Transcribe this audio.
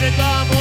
Leży tam